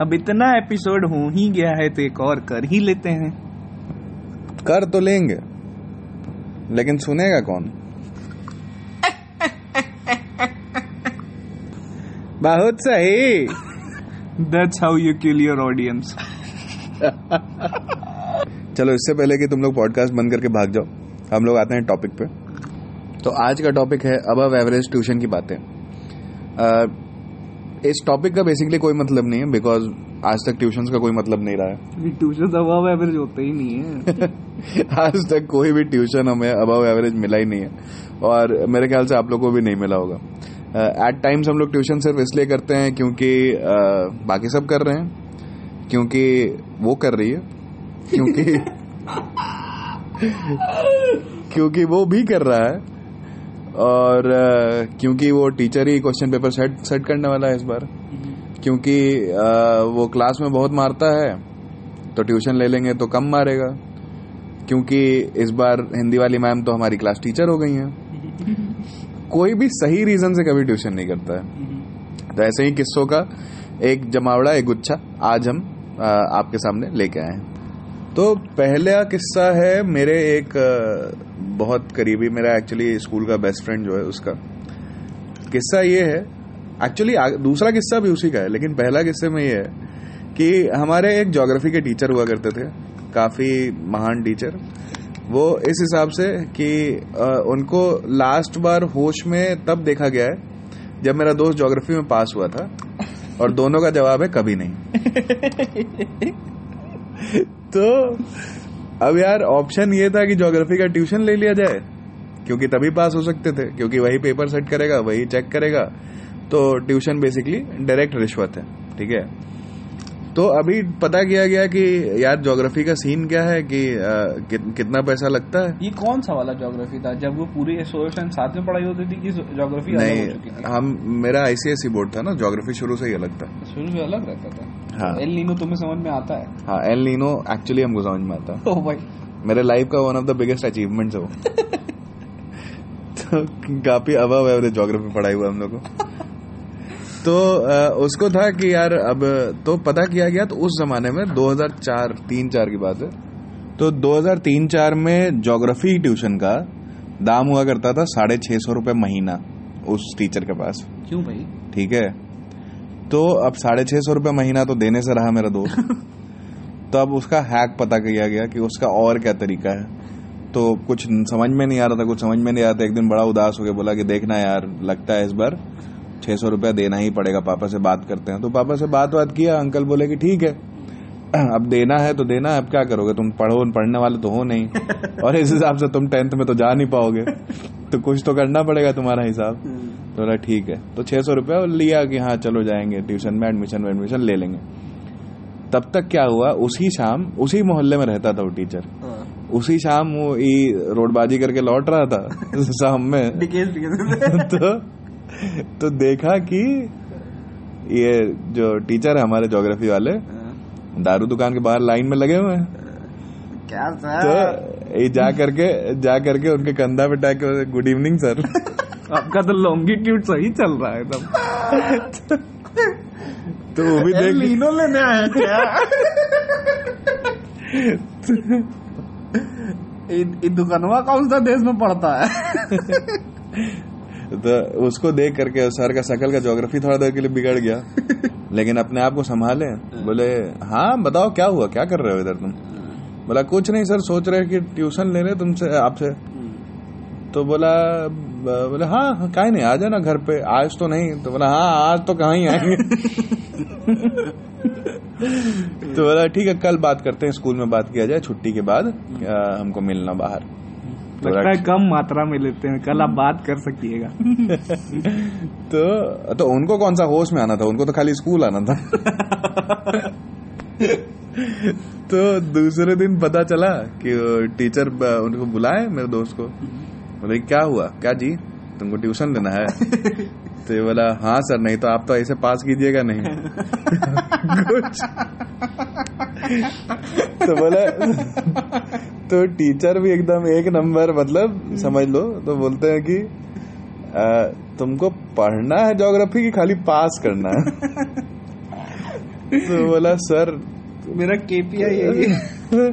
अब इतना एपिसोड हो ही गया है तो एक और कर ही लेते हैं। कर तो लेंगे लेकिन सुनेगा कौन? बहुत सही। That's how you kill your audience चलो इससे पहले कि तुम लोग पॉडकास्ट बंद करके भाग जाओ हम लोग आते हैं टॉपिक पे। तो आज का टॉपिक है अबव एवरेज ट्यूशन की बातें। इस टॉपिक का बेसिकली कोई मतलब नहीं है बिकॉज़ आज तक ट्यूशन का कोई मतलब नहीं रहा है। ट्यूशन अबव एवरेज होते ही नहीं है। आज तक कोई भी ट्यूशन हमें अबव एवरेज मिला ही नहीं है और मेरे ख्याल से आप लोगों को भी नहीं मिला होगा। एट uh, टाइम्स हम लोग ट्यूशन सिर्फ़ इसलिए करते हैं क्योंकि uh, बाकी सब कर रहे हैं क्योंकि वो कर रही है क्योंकि क्योंकि वो भी कर रहा है। और क्योंकि वो टीचर ही क्वेश्चन पेपर सेट सेट करने वाला है इस बार। क्योंकि वो क्लास में बहुत मारता है तो ट्यूशन ले लेंगे तो कम मारेगा। क्योंकि इस बार हिंदी वाली मैम तो हमारी क्लास टीचर हो गई हैं। कोई भी सही रीजन से कभी ट्यूशन नहीं करता है। तो ऐसे ही किस्सों का एक जमावड़ा, एक गुच्छा आज हम आपके सामने लेके आए हैं। तो पहला किस्सा है मेरे एक बहुत करीबी मेरा एक्चुअली स्कूल का बेस्ट फ्रेंड जो है उसका। किस्सा ये है एक्चुअली दूसरा किस्सा भी उसी का है, लेकिन पहला किस्से में ये है कि हमारे एक ज्योग्राफी के टीचर हुआ करते थे, काफ़ी महान टीचर वो इस हिसाब से कि उनको लास्ट बार होश में तब देखा गया है, जब मेरा दोस्त ज्योग्राफी में पास हुआ था, और दोनों का जवाब है कभी नहीं। तो अब यार ऑप्शन ये था कि ज्योग्राफी का ट्यूशन ले लिया जाए। क्योंकि तभी पास हो सकते थे, क्योंकि वही पेपर सेट करेगा, वही चेक करेगा। तो ट्यूशन बेसिकली डायरेक्ट रिश्वत है, ठीक है? तो अभी पता किया गया कि यार ज्योग्राफी का सीन क्या है कि अ, कि, कितना पैसा लगता है? ये कौन सा वाला ज्योग्राफी था जब वो पूरी एसोसिएशन साथ में पढ़ाई होती थी कि ज्योग्राफी अलग हो चुकी नहीं हम मेरा आईसीएसई बोर्ड था ना ज्योग्राफी शुरू से ही अलग था। शुरू से अलग रहता था? हाँ। एल नीनो तुम्हें समझ में आता है? हाँ एल नीनो एक्चुअली हमको समझ में आता है। भाई मेरे लाइफ का one of the biggest achievement है वो। तो काफ़ी अबव एवरेज ज्योग्राफी पढ़ाई हुआ हम लोग को। तो उसको था कि यार अब तो पता किया गया तो उस जमाने में 2004 तीन चार की बात है। तो 2003-4 में ज्योग्राफी ट्यूशन का दाम हुआ करता था साढ़े छह सौ रुपये महीना उस टीचर के पास। क्यों भाई? ठीक है। तो अब साढ़े छह सौ रुपये महीना तो देने से रहा मेरा दोस्त। तो अब उसका हैक पता किया गया कि उसका और क्या तरीका है। तो कुछ समझ में नहीं आ रहा था कुछ समझ में नहीं आ रहा था। एक दिन बड़ा उदास हो गया बोला कि देखना यार लगता है इस बार। छह सौ रुपया देना ही पड़ेगा पापा से बात करते हैं। तो पापा से बात बात किया अंकल बोले कि ठीक है। अब देना है तो देना है अब क्या करोगे? तुम पढ़ो पढ़ने वाले तो हो नहीं। और इस हिसाब से तुम टेंथ में तो जा नहीं पाओगे। तो कुछ तो करना पड़ेगा तुम्हारा हिसाब। तो बोला ठीक है। तो छह सौ रुपया लिया कि हाँ चलो जाएँगे ट्यूशन में एडमिशन एडमिशन ले लेंगे। तब तक क्या हुआ? उसी शाम उसी मोहल्ले में रहता था वो टीचर। उसी शाम वो ई रोडबाजी करके लौट रहा था शाम में। तो तो देखा कि ये जो टीचर है हमारे ज्योग्राफी वाले दारू दुकान के बाहर लाइन में लगे हुए हैं। क्या सर? तो ये जा करके जा करके उनके कंधा पे टैक गुड इवनिंग सर आपका तो लॉन्गिट्यूड सही चल रहा है तब। तो वो भी देख नीनो लेने आया क्या दुकानवा कौन सा देश में पड़ता है? तो उसको देख करके सर का शकल का ज्योग्राफी थोड़ा देर के लिए बिगड़ गया। लेकिन अपने आप को संभाले। बोले हाँ बताओ क्या हुआ? क्या कर रहे हो इधर तुम? बोला कुछ नहीं सर सोच रहे कि ट्यूशन ले रहे तुमसे आपसे। तो बोला बोले हाँ हाँ, काहे नहीं आ जाना घर पे। आज तो नहीं। तो बोला हाँ आज तो कहाँ ही आएँगे? तो बोला ठीक है कल बात करते हैं स्कूल में बात किया जाए छुट्टी के बाद हमको मिलना बाहर। लगता है कम मात्रा में लेते हैं। कल आप बात कर सकिएगा। तो तो उनको कौन सा होश में आना था? उनको तो खाली स्कूल आना था। तो दूसरे दिन पता चला कि टीचर उनको बुलाए मेरे दोस्त को। बोले क्या हुआ? क्या जी? तुमको ट्यूशन लेना है? तो ये बोला हाँ सर नहीं तो आप तो ऐसे पास कीजिएगा नहीं। कुछ तो बोला तो टीचर भी एकदम एक नंबर मतलब समझ लो तो बोलते हैं कि आ, तुमको पढ़ना है ज्योग्राफी की खाली पास करना है? तो बोला सर मेरा केपीआई यही है।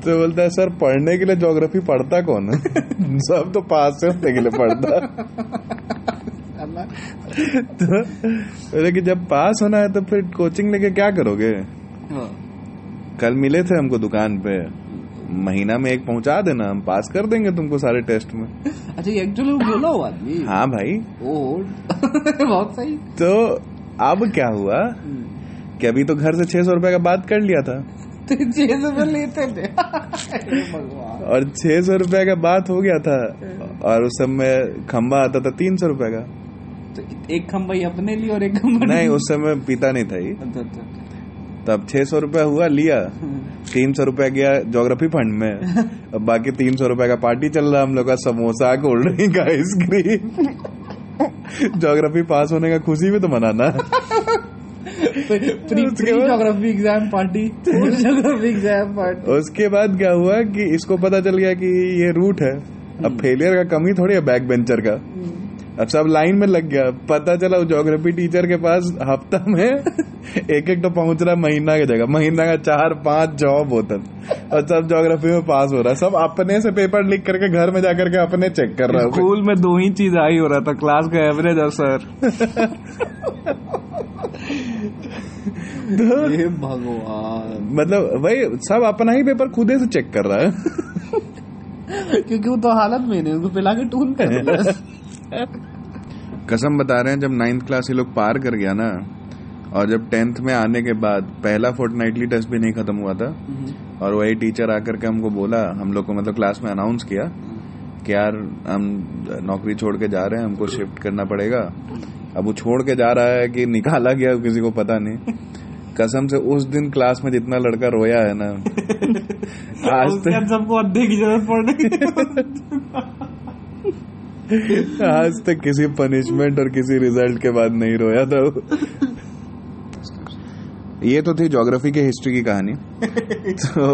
तो बोलता है सर पढ़ने के लिए ज्योग्राफी पढ़ता कौन है? सब तो पास से होने के लिए पढ़ता। तो बोले कि जब पास होना है तो फिर कोचिंग लेके क्या करोगे? हाँ। कल मिले थे हमको दुकान पे। महीना में एक पहुँचा देना हम पास कर देंगे तुमको सारे टेस्ट में। अच्छा एक्चुअली बोला हुआ आदमी? हाँ भाई। ओ बहुत सही। तो अब क्या हुआ कि अभी तो घर से छह सौ रुपये का बात कर लिया था। तो छह सौ रुपये लेते थे। और छह सौ रुपए का बात हो गया था और उस समय खम्बा आता था तीन सौ रुपये का। तो एक खम्बा ही अपने लिए और एक खम्बा नहीं उस समय पीता नहीं था ही अच्छा अच्छा। तब छह सौ रुपया हुआ लिया। तीन सौ रुपया गया ज्योग्राफी फंड में। अब बाकी तीन सौ रुपए का पार्टी चल रहा है हम लोग का samosa cold drink ice cream geography pass होने का खुशी भी तो मनाना। उसके बाद- geography exam party geography exam party उसके बाद क्या हुआ कि इसको पता चल गया कि ये रूट है। अब फेलियर का कमी थोड़ी है बैक बेंचर का अब सब लाइन में लग गया। पता चला ज्योग्राफी टीचर के पास हफ़्ता में एक एक तो पहुँच रहा महीना की जगह। महीना का चार पाँच जॉब होता और सब ज्योग्राफी में पास हो रहा है। सब अपने से पेपर लिख करके घर में जाकर के अपने चेक कर रहा स्कूल में दो ही चीज़ आई हो रहा था। क्लास का एवरेज और सर हे भगवान। मतलब वही सब अपना ही पेपर खुदे से चेक कर रहा है। क्योंकि वो तो हालत में नहीं उसको पिला के टून कर कसम बता रहे हैं जब नाइन्थ क्लास ये लोग पार कर गया ना और जब टेंथ में आने के बाद पहला फोर्टनाइटली टेस्ट भी नहीं खत्म हुआ था और वही टीचर आकर के हमको बोला हम लोग को मतलब क्लास में अनाउंस किया कि यार हम नौकरी छोड़ के जा रहे हैं हमको शिफ्ट करना पड़ेगा। अब वो छोड़ के जा रहा है कि निकाला गया किसी को पता नहीं। कसम से उस दिन क्लास में जितना लड़का रोया है ना आज तक सबको अद्धे की ज़रूरत पड़ने आज तक किसी पनिशमेंट और किसी रिज़ल्ट के बाद नहीं रोया था ये तो थी ज्योग्राफी के हिस्ट्री की कहानी। तो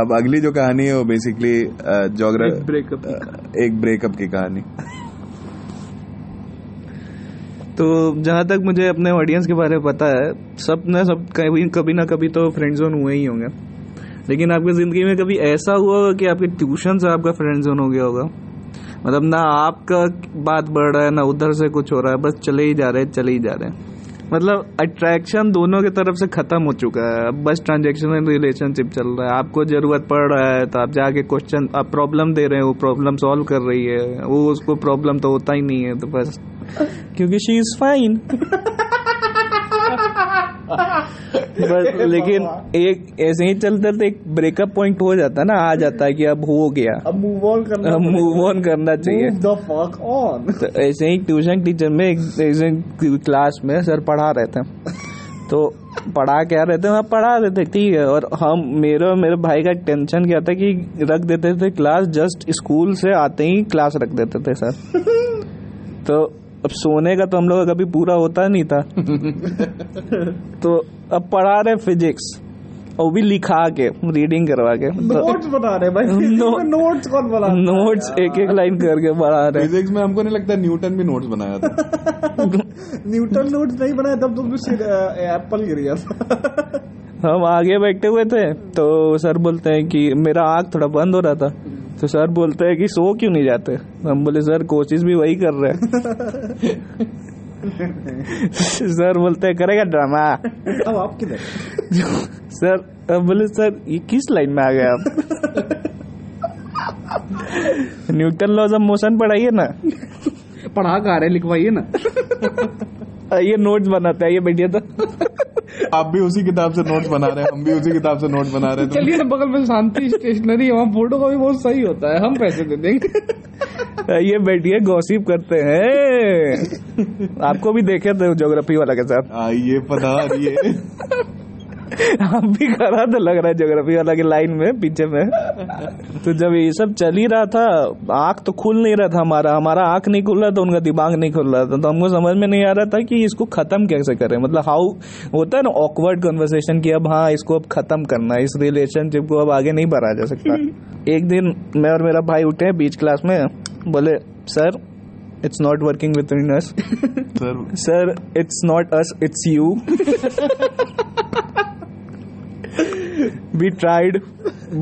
अब अगली जो कहानी है वो बेसिकली ज्योग्राफी ब्रेकअप एक ब्रेकअप की कहानी। तो जहाँ तक मुझे अपने ऑडियंस के बारे में पता है सबने सब कभी कभी ना कभी तो फ्रेंड जोन हुए ही होंगे। लेकिन आपकी ज़िंदगी में कभी ऐसा हुआ होगा कि आपके ट्यूशन से आपका फ्रेंड जोन हो गया होगा? मतलब ना आपका बात बढ़ रहा है ना उधर से कुछ हो रहा है बस चले ही जा रहे हैं चले ही जा रहे हैं। मतलब अट्रैक्शन दोनों की तरफ़ से खत्म हो चुका है। अब बस ट्रांजेक्शनल रिलेशनशिप चल रहा है। आपको ज़रूरत पड़ रहा है तो आप जाके क्वेश्चन आप प्रॉब्लम दे रहे हैं वो प्रॉब्लम सॉल्व कर रही है। वो उसको प्रॉब्लम तो होता ही नहीं है तो बस। क्योंकि शी इज़ फाइन बस लेकिन एक ऐसे ही चलते चलते एक ब्रेकअप पॉइंट हो जाता है ना आ जाता है कि अब हो गया। अब मूव ऑन करना अब मूव ऑन करना चाहिए। द फक ऑन ऐसे ही ट्यूशन टीचर में एक ऐसे क्लास में सर पढ़ा रहे थे। तो पढ़ा क्या रहे थे? वहाँ पढ़ा रहे थे ठीक है। और हम मेरे और मेरे भाई का टेंशन क्या था कि रख देते थे क्लास जस्ट स्कूल से आते ही क्लास रख देते थे सर। तो अब सोने का तो हम लोग का कभी पूरा होता नहीं था। तो अब पढ़ा रहे फिजिक्स और भी लिखा के रीडिंग करवा के। तो नोट्स बना रहे भाई। नो- नोट्स कौन बना नोट्स एक एक लाइन करके पढ़ा रहे फिजिक्स में हमको नहीं लगता न्यूटन भी नोट्स बनाया था। न्यूटन नोट्स नहीं बनाया तब तुम एप्पल गिर गया था। हम आगे बैठे हुए थे तो सर बोलते हैं कि मेरा आँख थोड़ा बंद हो रहा था। तो सर बोलते हैं कि सो क्यों नहीं जाते? हम बोले सर कोशिश भी वही कर रहे हैं। सर बोलते हैं करेगा ड्रामा अब आप किधर? सर अब बोले सर ये किस लाइन में आ गए आप? न्यूटन लॉज ऑफ़ मोशन पढ़ाइए ना। पढ़ा का रहे लिखवाइए ना। ये नोट्स बनाते हैं ये बैठिए तो। आप भी उसी किताब से नोट बना रहे हैं हम भी उसी किताब से नोट बना रहे हैं चलिए ना बगल में शांति स्टेशनरी वहाँ फ़ोटो का भी बहुत सही होता है हम पैसे दे देंगे। ये बैठिए गॉसिप करते हैं। आपको भी देखे थे ज्योग्राफी वाला के साथ। आइए पधारिए। आप भी करा तो लग रहा है ज्योग्राफी वाला की लाइन में पीछे में। तो जब ये सब चल ही रहा था आँख तो खुल नहीं रहा था हमारा। हमारा आँख नहीं खुल रहा था उनका दिमाग नहीं खुल रहा था। तो हमको समझ में नहीं आ रहा था कि इसको खत्म कैसे करें। मतलब हाउ होता है ना ऑकवर्ड कन्वर्सेशन की अब हाँ इसको अब खत्म करना है। इस रिलेशनशिप को अब आगे नहीं बढ़ा जा सकता। एक दिन मैं और मेरा भाई उठे बीच क्लास में बोले sir it's not working between us. Sir it's not us it's it's we tried,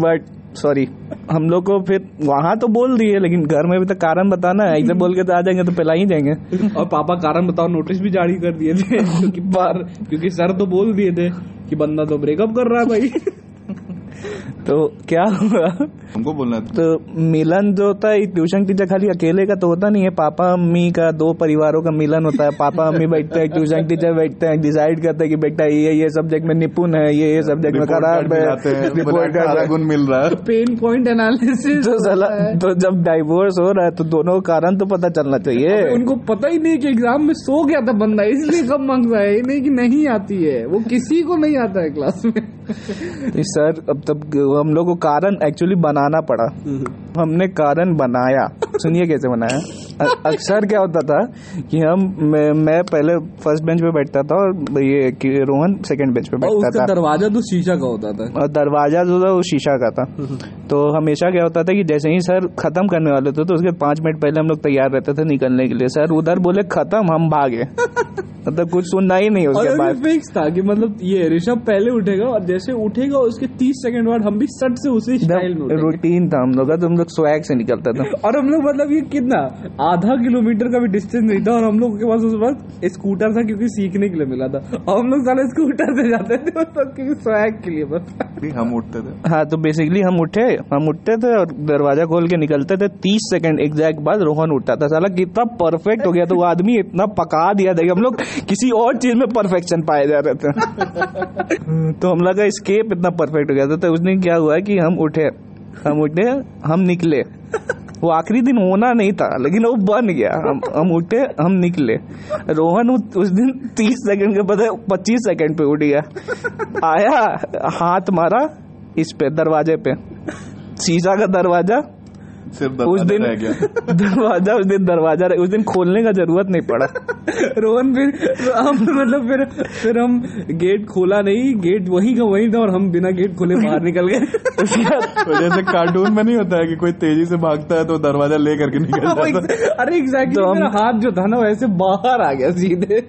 but sorry हम लोग को फिर वहाँ तो बोल दिए लेकिन घर में भी तो कारण बताना है। इधर बोल के तो आ जाएँगे तो पिला ही जाएँगे। और पापा कारण बताओ नोटिस भी जारी कर दिए थे। क्योंकि बार क्योंकि सर तो बोल दिए थे कि बंदा तो ब्रेकअप कर रहा है भाई। तो क्या हुआ? हमको बोलना था। तो मिलन जो होता है ट्यूशन टीचर खाली अकेले का तो होता नहीं है पापा मम्मी का दो परिवारों का मिलन होता है। पापा मम्मी बैठते हैं ट्यूशन टीचर बैठते हैं डिसाइड करते हैं कि बेटा ये ये सब्जेक्ट में निपुण है ये ये सब्जेक्ट में खराब है रिपोर्ट रिपोर्ट कार्ड गुण मिल रहा है। पेन पॉइंट एनालिसिस तो साला तो जब डाइवोर्स हो रहा है तो दोनों का कारण तो पता चलना चाहिए। उनको पता ही नहीं कि एग्ज़ाम में सो गया था बंदा इसलिए कब माँगता है नहीं कि नहीं आती है। वो किसी को नहीं आता है क्लास में। तो सर अब तब हम लोग को कारण एक्चुअली बनाना पड़ा। हमने कारण बनाया। सुनिए कैसे बनाया। अक्सर क्या होता था कि हम मैं, मैं पहले फ़र्स्ट बेंच पे बैठता था और ये कि रोहन सेकंड बेंच पे बैठता था। दरवाज़ा तो शीशा का होता था। और दरवाज़ा जो था वो शीशा का था। तो हमेशा क्या होता था कि जैसे ही सर खत्म करने वाले थे तो उसके पाँच मिनट पहले हम लोग तैयार रहते थे निकलने के लिए। सर उधर बोले खत्म हम भागे। मतलब कुछ सुनना ही नहीं उसके बाद। फिक्स था कि मतलब ये ऋषभ पहले उठेगा और जैसे उठेगा उसके तीस सेकंड बाद हम भी सट से उसी स्टाइल में रूटीन था हम लोग का तो हम लोग स्वैग से निकलता था। और हम लोग मतलब ये कितना आधा किलोमीटर का भी डिस्टेंस नहीं था और हम लोग के पास उस वक्त स्कूटर था क्योंकि सीखने के लिए मिला था। और हम लोग साले स्कूटर से जाते थे क्योंकि स्वैग के लिए बस। हम उठते थे। हाँ तो बेसिकली हम उठे हम उठते थे और दरवाज़ा खोल के निकलते थे। तीस सेकंड एग्जैक्ट बाद रोहन उठता था। साला कितना परफेक्ट हो गया तो वो आदमी इतना पका दिया। था कि हम लोग किसी और चीज़ में परफेक्शन पाए जा रहे थे। तो हम लोग का स्केप इतना परफेक्ट हो गया था। तो उस दिन क्या हुआ कि हम उठे हम उठे, हम निकले। वो आखिरी दिन होना नहीं था, लेकिन वो बन गया। हम हम उठे, हम निकले। रोहन उस दिन तीस सेकंड के बदले पच्चीस सेकंड पे उठ गया। आया, हाथ मारा इस पे, दरवाजे पे। सीजा का दरवाज़ा सिर्फ़ उस दिन दरवाज़ा उस दिन दरवाज़ा उस दिन खोलने का ज़रूरत नहीं पड़ा। रोहन फिर हम मतलब फिर फिर हम गेट खोला नहीं गेट वही का वही था और हम बिना गेट खोले बाहर निकल गए। जैसे कार्टून में नहीं होता है कि कोई तेज़ी से भागता है तो दरवाज़ा ले करके निकल जाता है। अरे एग्जैक्टली तो हम- मेरा हाथ जो था ना वैसे बाहर आ गया सीधे।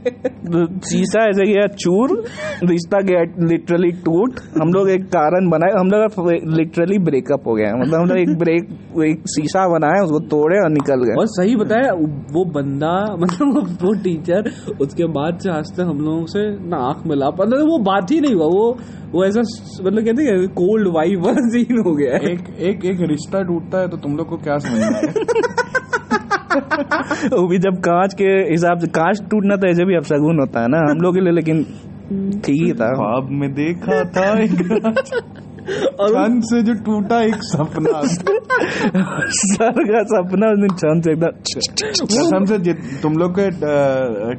तो शीशा ऐसे गया चूर रिश्ता गया लिटरली टूट। हम लोग एक कारण बनाए हम लोग लिटरली ब्रेकअप हो गया। मतलब हम लोग एक ब्रेक एक शीशा बनाया उसको तोड़े और निकल गए। और सही बताया वो बंदा मतलब वो, वो टीचर उसके बाद से आज तक हम लोगों से ना आँख मिला मतलब वो बात ही नहीं हुआ वो वो ऐसा मतलब कहते हैं कोल्ड वाइब वाला सीन हो गया। है एक एक एक रिश्ता टूटता है तो तुम लोग को क्या समझ वो भी जब कांच के हिसाब से कांच टूटना तो ऐसे भी अपशगुन होता है ना हम लोग के लिए लेकिन ठीक ही था। ख्वाब में देखा था एक। और छन से जो टूटा एक सपना। सर का सपना उस दिन छन से एकदम कसम से तुम लोग के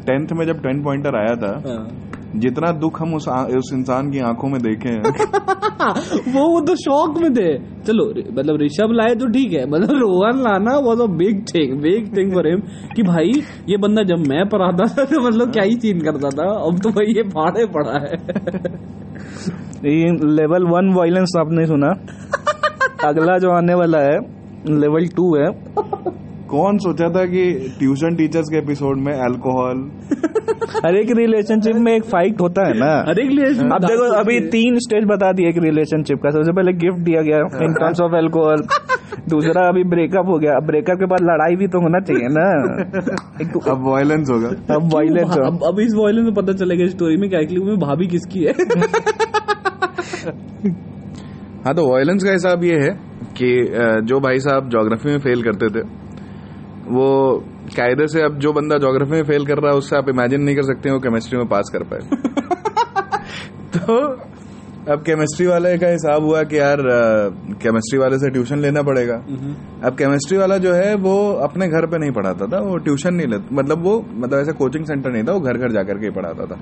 टेंथ में जब टेन पॉइंटर आया था हाँ। जितना दुख हम उस आ- उस इंसान की आँखों में देखे हैं। वो वो तो शौक में थे। चलो मतलब ऋषभ लाए तो ठीक है मतलब रोहन लाना वो तो big thing big thing for him कि भाई ये बंदा जब मैं पढ़ाता था तो मतलब क्या ही सीन करता था? अब तो भाई ये फाड़े पड़ा है। लेवल वन वायलेंस आपने सुना। अगला जो आने वाला है लेवल टू है। कौन सोचा था कि ट्यूशन टीचर्स के एपिसोड में अल्कोहल हर एक रिलेशनशिप में एक फाइट होता है ना। हर एक लिए अब देखो अभी तीन स्टेज बता दिए एक रिलेशनशिप का। सबसे पहले गिफ्ट दिया गया इन टर्म्स ऑफ़ अल्कोहल दूसरा अभी ब्रेकअप हो गया। अब ब्रेकअप के बाद लड़ाई भी तो होना चाहिए ना। एक तो अब वायलेंस होगा। अब वायलेंस हो। अब अब इस वॉयलेंस में पता चलेगा स्टोरी में क्या एक्चुअली में भाभी किसकी है। हाँ तो वायलेंस का हिसाब ये है कि जो भाई साहब ज्योग्राफी में फेल करते थे वो कायदे से अब जो बंदा जोग्राफी में फेल कर रहा है उससे आप इमेजिन नहीं कर सकते वो केमिस्ट्री में पास कर पाए। तो अब केमिस्ट्री वाले का हिसाब हुआ कि यार केमिस्ट्री वाले से ट्यूशन लेना पड़ेगा। अब केमिस्ट्री वाला जो है वो अपने घर पे नहीं पढ़ाता था वो ट्यूशन नहीं लेता मतलब वो मतलब ऐसा कोचिंग सेंटर नहीं था वो घर घर जाकर के ही पढ़ाता था।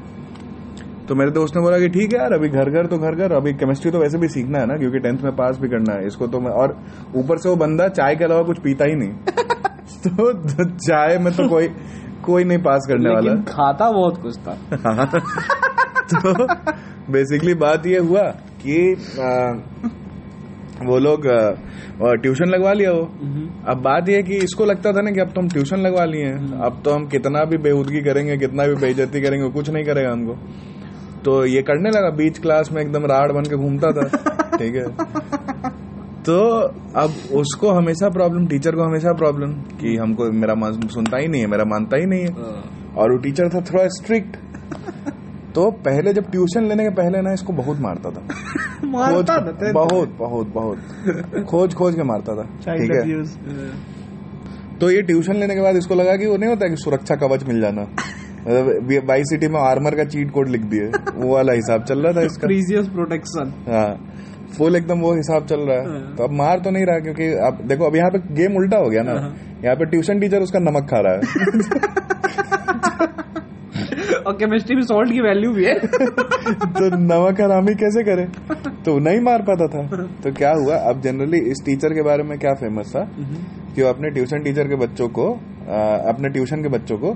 तो मेरे दोस्त ने बोला कि ठीक है यार अभी घर घर तो घर घर अभी केमिस्ट्री तो वैसे भी सीखना है ना क्योंकि टेंथ में पास भी करना है इसको तो मैं और ऊपर से वो बंदा चाय के अलावा कुछ पीता ही नहीं। तो, तो चाय में तो कोई कोई नहीं पास करने वाला। खाता बहुत कुछ था। तो बेसिकली बात ये हुआ कि आ, वो लोग ट्यूशन लगवा लिया वो। अब बात ये है कि इसको लगता था ना कि अब तो हम ट्यूशन लगवा लिए हैं। अब तो हम कितना भी बेहूदगी करेंगे कितना भी बेइज्जती करेंगे कुछ नहीं करेगा हमको। तो ये करने लगा बीच क्लास में एकदम राड बन के घूमता था। ठीक है। तो अब उसको हमेशा प्रॉब्लम टीचर को हमेशा प्रॉब्लम कि हमको मेरा मान- सुनता ही नहीं है मेरा मानता ही नहीं है। और वो टीचर था थोड़ा स्ट्रिक्ट तो पहले जब ट्यूशन लेने के पहले ना इसको बहुत मारता था। मारता खोज- था बहुत बहुत बहुत। खोज खोज के मारता था। ठीक है? तो ये ट्यूशन लेने के बाद इसको लगा कि वो नहीं होता कि सुरक्षा कवच मिल जाना। मतलब बाई सिटी में आर्मर का चीट कोड लिख दिए। वो वाला हिसाब चल रहा था इसका। प्रीजियस प्रोटेक्शन हाँ। फुल एकदम वो हिसाब चल रहा है। तो अब मार तो नहीं रहा क्योंकि अब देखो अब यहाँ पे गेम उल्टा हो गया ना। यहाँ पे ट्यूशन टीचर उसका नमक खा रहा है। और केमिस्ट्री में सॉल्ट की वैल्यू भी है। तो नमक हरामी कैसे करे? तो नहीं मार पाता था। तो क्या हुआ? अब जनरली इस टीचर के बारे में क्या फ़ेमस था? कि वो अपने ट्यूशन टीचर के बच्चों को अपने ट्यूशन के बच्चों को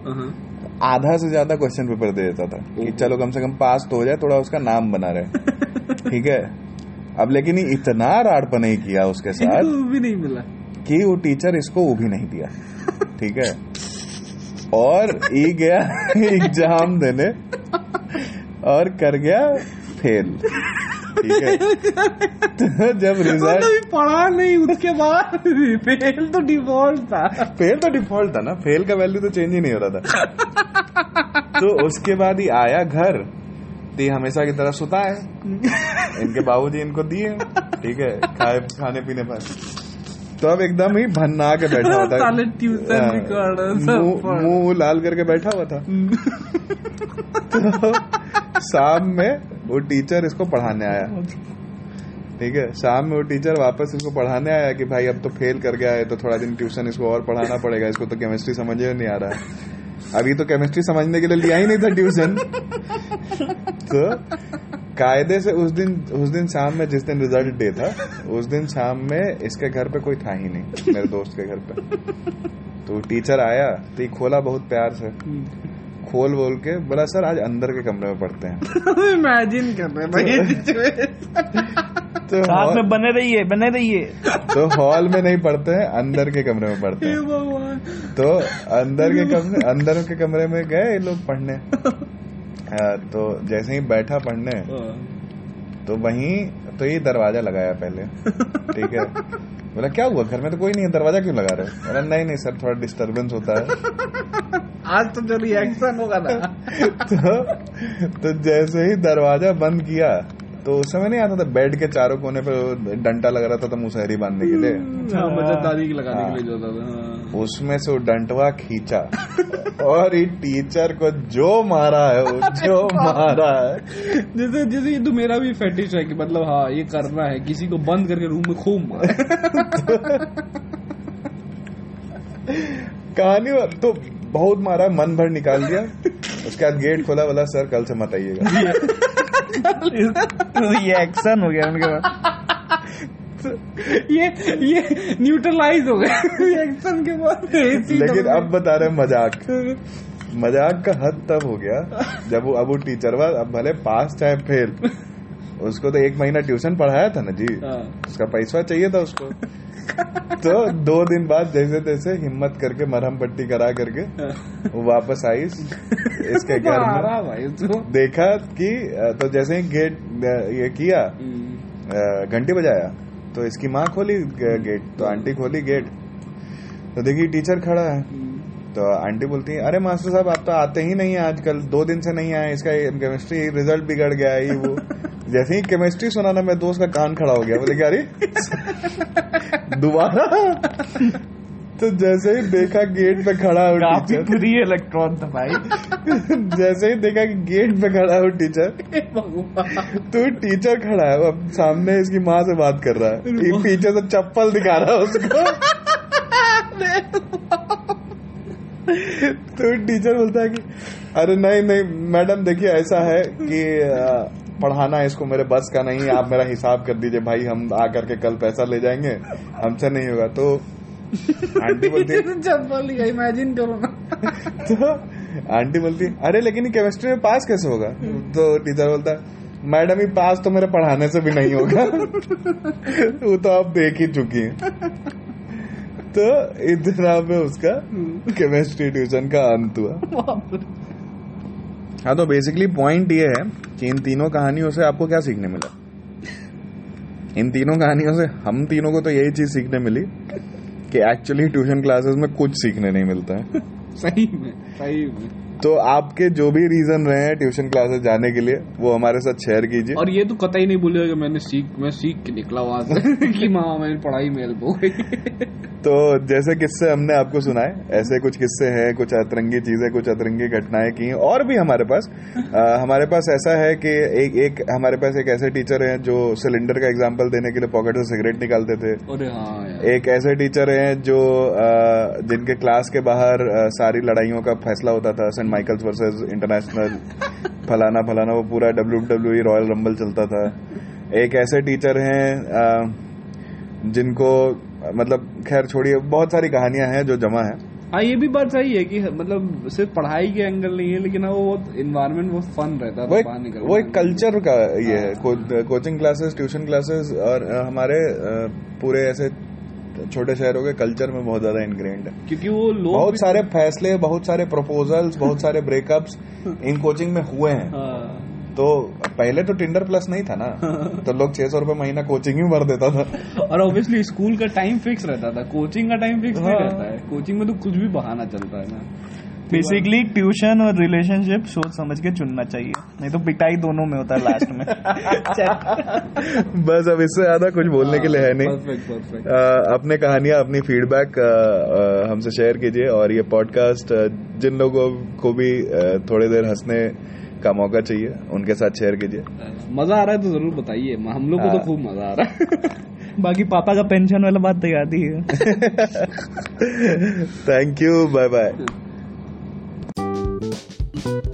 आधा से ज़्यादा क्वेश्चन पेपर दे देता था। कि चलो कम से कम पास तो हो जाए थोड़ा उसका नाम बना रहे। ठीक है? अब लेकिन इतना राड़पा नहीं किया उसके साथ भी नहीं मिला। कि वो टीचर इसको वो भी नहीं दिया। ठीक है? और ये गया एग्ज़ाम देने और कर गया फेल। ठीक है? तो जब रिज़ल्ट मतलब पढ़ा नहीं उसके बाद फेल तो डिफ़ॉल्ट था। फेल तो डिफ़ॉल्ट था ना। फेल का वैल्यू तो चेंज ही नहीं हो रहा था। तो उसके बाद ही आया घर। तो हमेशा की तरह सुता है। इनके बाबूजी इनको दिए ठीक है खाए खाने पीने पर। तो अब एकदम ही भन्ना के बैठा हुआ था। हाँ। मुँह लाल करके बैठा हुआ था। तो शाम में वो टीचर इसको पढ़ाने आया। ठीक है शाम में वो टीचर वापस इसको पढ़ाने आया कि भाई अब तो फेल कर गया है तो थोड़ा दिन ट्यूशन इसको और पढ़ाना पड़ेगा इसको तो केमिस्ट्री समझ में नहीं आ रहा है। अभी तो केमिस्ट्री समझने के लिए लिया ही नहीं था ट्यूशन तो कायदे से उस दिन उस दिन शाम में जिस दिन रिज़ल्ट डे था उस दिन शाम में इसके घर पे कोई था ही नहीं मेरे दोस्त के घर पे। तो टीचर आया तो ये खोला बहुत प्यार से। खोल बोल के बोला सर आज अंदर के कमरे में पढ़ते हैं। इमेजिन कर रहे हैं भाई ये तो साथ में बने रहिए बने रहिए। तो हॉल में नहीं पढ़ते हैं अंदर के कमरे में पढ़ते हे। तो अंदर के कमरे अंदर के कमरे में गए ये लोग पढ़ने। तो जैसे ही बैठा पढ़ने तो वहीं तो ये दरवाज़ा लगाया पहले। ठीक है। बोला क्या हुआ? घर में तो कोई नहीं है दरवाज़ा क्यों लगा रहे बोला नहीं नहीं सर थोड़ा डिस्टरबेंस होता है। आज तो जो रिएक्शन होगा ना। तो, तो जैसे ही दरवाज़ा बंद किया तो उस समय नहीं आता था बेड के चारों कोने पर डंटा लग रहा था तो मुसहरी बांधने के लिए। हाँ के लगाने हाँ। के लिए जो था हाँ। उसमें से वो डंटवा खींचा और ये टीचर को जो मारा है वो जो मारा है। जैसे जैसे ये तो मेरा भी फेटिश है कि मतलब हाँ ये करना है किसी को बंद करके रूम में खूब मारे। कहानी तो बहुत मारा मन भर निकाल दिया। उसके बाद गेट खोला बोला सर कल से मत आइएगा। ये एक्शन हो गया उनके पास। ये ये न्यूट्रलाइज हो गया। रिएक्शन के बाद लेकिन अब बता रहे मज़ाक। मज़ाक का हद तब हो गया जब वो अब वो टीचर हुआ अब भले पास चाहे फेल उसको तो एक महीना ट्यूशन पढ़ाया था ना जी। हाँ। उसका पैसा चाहिए था उसको। तो दो दिन बाद जैसे तैसे हिम्मत करके मरहम पट्टी करा करके वो वापस आई इसके घर में। देखा कि तो जैसे ही गेट ये किया हम्म। घंटी बजाया तो इसकी माँ खोली गेट तो आंटी खोली गेट। तो देखी टीचर खड़ा है। तो आंटी बोलती है अरे मास्टर साहब आप तो आते ही नहीं हैं आजकल दो दिन से नहीं आए इसका केमिस्ट्री रिज़ल्ट बिगड़ गया है ये वो। जैसे ही केमिस्ट्री सुना ना मेरे दोस्त का कान खड़ा हो गया बोले क्या अरे दोबारा? तो जैसे ही देखा गेट पे खड़ा है काफ़ी टीचर फ्री इलेक्ट्रॉन था भाई। जैसे ही देखा कि गेट पे खड़ा हो टीचर तो टीचर खड़ा है अब सामने इसकी माँ से बात कर रहा है। पीछे से चप्पल दिखा रहा है उसको। तो टीचर बोलता है कि अरे नहीं नहीं मैडम देखिए ऐसा है कि पढ़ाना इसको मेरे बस का नहीं आप मेरा हिसाब कर दीजिए भाई हम आकर के कल पैसा ले जाएँगे हमसे नहीं होगा तो आंटी बोलती है इमेजिन करो ना। तो आंटी बोलती है अरे लेकिन केमिस्ट्री में पास कैसे होगा? तो टीचर बोलता है मैडम ही पास तो मेरे पढ़ाने से भी नहीं होगा। वो तो आप देख ही चुकी हैं। तो इतना में उसका केमिस्ट्री ट्यूशन का अंत हुआ। हाँ तो बेसिकली पॉइंट ये है कि इन तीनों कहानियों से आपको क्या सीखने मिला? इन तीनों कहानियों से हम तीनों को तो यही चीज़ सीखने मिली कि एक्चुअली ट्यूशन क्लासेस में कुछ सीखने नहीं मिलता है। सही में सही में। तो आपके जो भी रीजन रहे हैं ट्यूशन क्लासेस जाने के लिए वो हमारे साथ शेयर कीजिए। और ये तो कतई नहीं कि मैंने सीख मैं सीख के निकला वहाँ से कि माँ मेरी पढ़ाई में हेल्प हो गई। तो जैसे किस्से हमने आपको सुनाए ऐसे कुछ किस्से हैं कुछ अतरंगी चीज़ें कुछ अतरंगी घटनाएँ की और भी हमारे पास। आ, हमारे पास ऐसा है कि एक एक हमारे पास एक ऐसे टीचर हैं जो सिलेंडर का एग्ज़ाम्पल देने के लिए पॉकेट से सिगरेट निकालते थे। अरे हाँ एक ऐसे टीचर हैं जो आ, जिनके क्लास के बाहर आ, सारी लड़ाइयों का फैसला होता था माइकल्स वर्सेस इंटरनेशनल फलाना फलाना वो पूरा डब्ल्यू डब्ल्यू रॉयल रंबल चलता था। एक ऐसे टीचर हैं जिनको मतलब खैर छोड़िए बहुत सारी कहानियाँ हैं जो जमा है। हाँ ये भी बात सही है कि मतलब सिर्फ़ पढ़ाई के एंगल नहीं है लेकिन हाँ, वो इन्वायरमेंट वो फन रहता वो एक वो एक कल्चर का ये है को, कोचिंग क्लासेस ट्यूशन क्लासेस और हमारे पूरे ऐसे छोटे शहरों के कल्चर में बहुत ज़्यादा इनग्रेंड है। क्योंकि वो लोग बहुत सारे फैसले बहुत सारे प्रपोजल्स बहुत सारे ब्रेकअप्स इन कोचिंग में हुए हैं। हाँ, तो पहले तो टिंडर प्लस नहीं था ना। तो लोग छह सौ रुपये महीना कोचिंग ही भर देता था। और ऑब्वियसली स्कूल का टाइम फिक्स रहता था। कोचिंग का टाइम फिक्स नहीं हाँ। रहता है। कोचिंग में तो कुछ भी बहाना चलता है ना। बेसिकली ट्यूशन और रिलेशनशिप सोच समझ के चुनना चाहिए। नहीं तो पिटाई दोनों में होता है लास्ट में। बस अब इससे ज़्यादा कुछ बोलने के लिए है नहीं। परफेक्ट परफेक्ट अपने कहानियाँ अपनी फीडबैक हमसे शेयर कीजिए और ये पॉडकास्ट जिन लोगों को भी थोड़ी देर हंसने का मौका चाहिए उनके साथ शेयर कीजिए। मज़ा आ रहा है तो ज़रूर बताइए। हम लोग को तो हाँ। खूब मज़ा आ रहा है। बाकी पापा का पेंशन वाला बात तो याद ही है। Thank you bye bye you